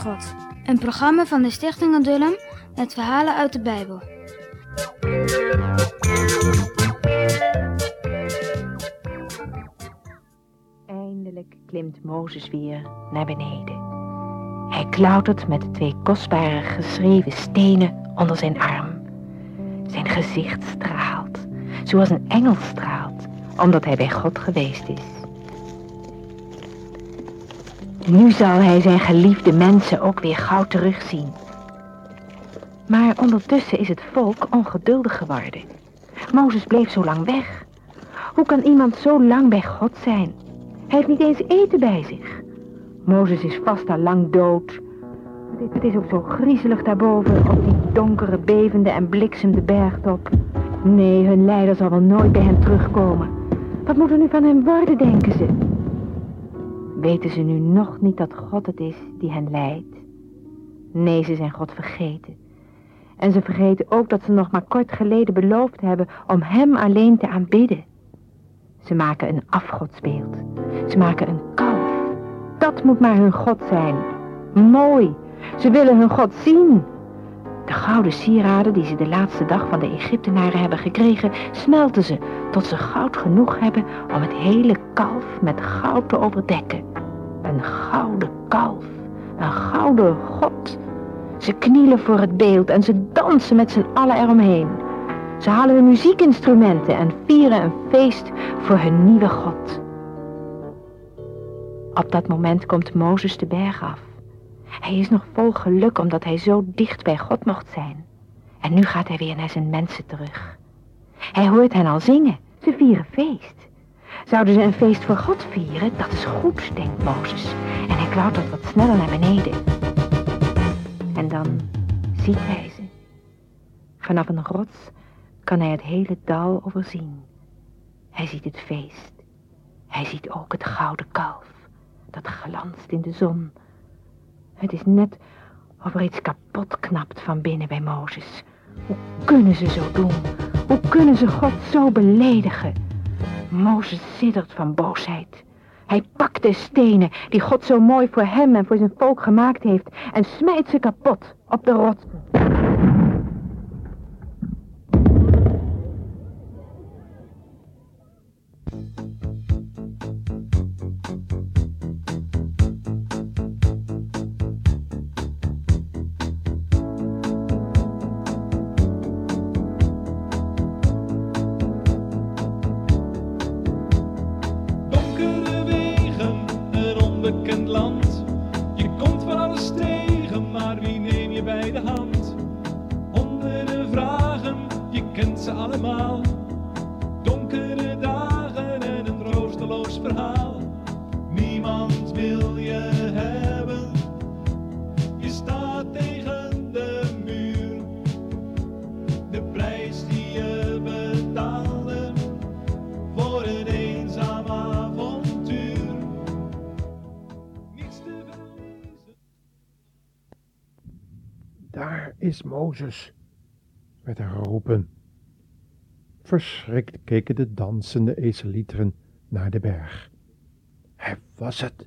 God. Een programma van de Stichting Adullam met verhalen uit de Bijbel. Eindelijk klimt Mozes weer naar beneden. Hij klautert met de twee kostbare geschreven stenen onder zijn arm. Zijn gezicht straalt, zoals een engel straalt, omdat hij bij God geweest is. Nu zal hij zijn geliefde mensen ook weer gauw terugzien. Maar ondertussen is het volk ongeduldig geworden. Mozes bleef zo lang weg. Hoe kan iemand zo lang bij God zijn? Hij heeft niet eens eten bij zich. Mozes is vast al lang dood. Het is ook zo griezelig daarboven, op die donkere, bevende en bliksemde bergtop. Nee, hun leider zal wel nooit bij hen terugkomen. Wat moet er nu van hem worden, denken ze? Weten ze nu nog niet dat God het is die hen leidt? Nee, ze zijn God vergeten. En ze vergeten ook dat ze nog maar kort geleden beloofd hebben om hem alleen te aanbidden. Ze maken een afgodsbeeld. Ze maken een kalf. Dat moet maar hun God zijn. Mooi. Ze willen hun God zien. De gouden sieraden die ze de laatste dag van de Egyptenaren hebben gekregen, smelten ze tot ze goud genoeg hebben om het hele kalf met goud te overdekken. Een gouden kalf, een gouden God. Ze knielen voor het beeld en ze dansen met z'n allen eromheen. Ze halen hun muziekinstrumenten en vieren een feest voor hun nieuwe God. Op dat moment komt Mozes de berg af. Hij is nog vol geluk omdat hij zo dicht bij God mocht zijn. En nu gaat hij weer naar zijn mensen terug. Hij hoort hen al zingen. Ze vieren feest. Zouden ze een feest voor God vieren? Dat is goed, denkt Mozes. En hij klautert wat sneller naar beneden. En dan ziet hij ze. Vanaf een rots kan hij het hele dal overzien. Hij ziet het feest. Hij ziet ook het gouden kalf, dat glanst in de zon. Het is net of er iets kapot knapt van binnen bij Mozes. Hoe kunnen ze zo doen? Hoe kunnen ze God zo beledigen? Mozes siddert van boosheid. Hij pakt de stenen die God zo mooi voor hem en voor zijn volk gemaakt heeft en smijt ze kapot op de rotsen. Kent ze allemaal. Donkere dagen en een roosteloos verhaal. Niemand wil je hebben. Je staat tegen de muur. De prijs die je betaalde voor een eenzaam avontuur. Niets te. Daar is Mozes, werd er geroepen. Verschrikt keken de dansende ezelieteren naar de berg. Hij was het.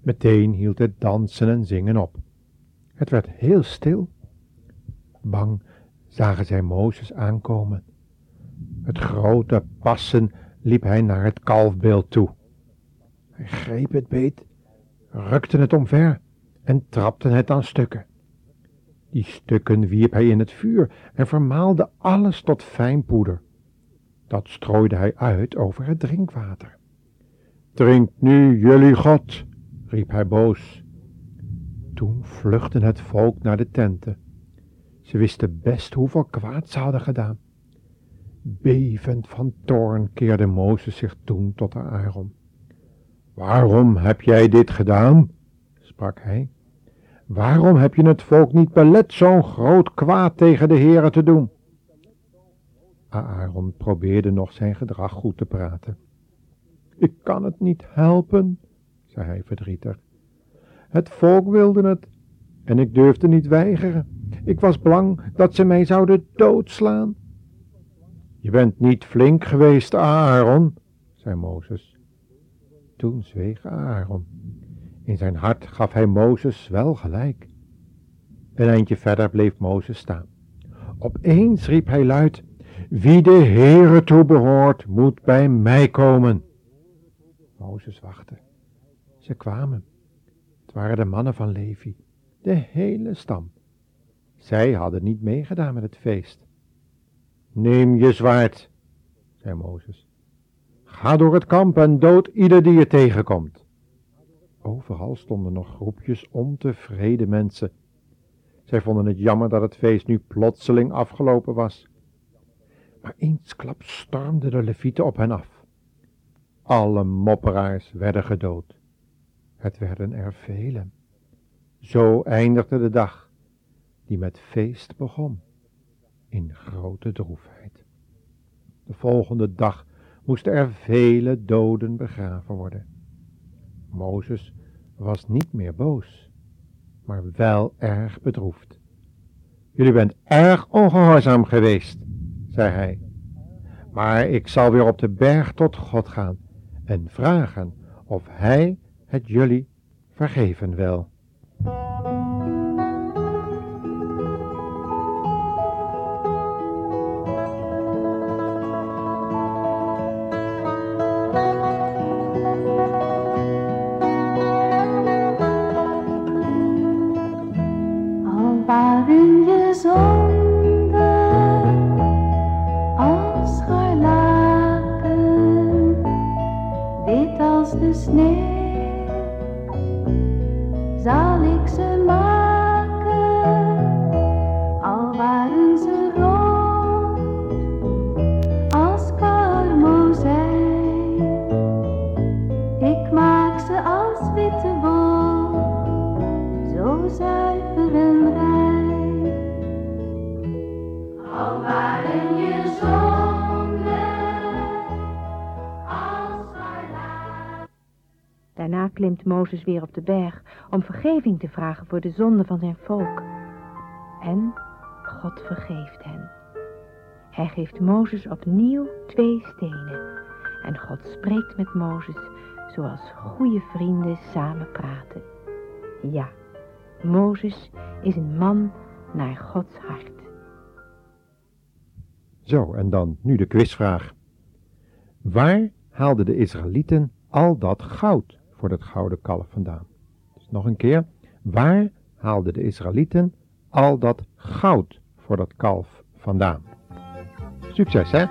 Meteen hield het dansen en zingen op. Het werd heel stil. Bang zagen zij Mozes aankomen. Met grote passen liep hij naar het kalfbeeld toe. Hij greep het beet, rukte het omver en trapte het aan stukken. Die stukken wierp hij in het vuur en vermaalde alles tot fijn poeder. Dat strooide hij uit over het drinkwater. Drink nu jullie God, riep hij boos. Toen vluchtte het volk naar de tenten. Ze wisten best hoeveel kwaad ze hadden gedaan. Bevend van toorn keerde Mozes zich toen tot Aaron. Waarom heb jij dit gedaan? sprak hij. Waarom heb je het volk niet belet zo'n groot kwaad tegen de Heere te doen? Aaron probeerde nog zijn gedrag goed te praten. Ik kan het niet helpen, zei hij verdrietig. Het volk wilde het en ik durfde niet weigeren. Ik was bang dat ze mij zouden doodslaan. Je bent niet flink geweest, Aaron, zei Mozes. Toen zweeg Aaron. In zijn hart gaf hij Mozes wel gelijk. Een eindje verder bleef Mozes staan. Opeens riep hij luid, wie de Heere toebehoort, moet bij mij komen. Mozes wachtte. Ze kwamen. Het waren de mannen van Levi, de hele stam. Zij hadden niet meegedaan met het feest. Neem je zwaard, zei Mozes. Ga door het kamp en dood ieder die je tegenkomt. Overal stonden nog groepjes ontevreden mensen. Zij vonden het jammer dat het feest nu plotseling afgelopen was. Maar eensklaps stormden de levieten op hen af. Alle mopperaars werden gedood. Het werden er velen. Zo eindigde de dag, die met feest begon, in grote droefheid. De volgende dag moesten er vele doden begraven worden. Mozes was niet meer boos, maar wel erg bedroefd. Jullie bent erg ongehoorzaam geweest, zei hij. Maar ik zal weer op de berg tot God gaan en vragen of Hij het jullie vergeven wil. Waren je zonde als scharlaken, wit als de sneeuw, Daarna klimt Mozes weer op de berg om vergeving te vragen voor de zonde van zijn volk. En God vergeeft hen. Hij geeft Mozes opnieuw twee stenen. En God spreekt met Mozes zoals goede vrienden samen praten. Ja, Mozes is een man naar Gods hart. Zo, en dan nu de quizvraag. Waar haalden de Israëlieten al dat goud voor dat gouden kalf vandaan. Dus nog een keer. Waar haalden de Israëlieten al dat goud voor dat kalf vandaan? Succes hè!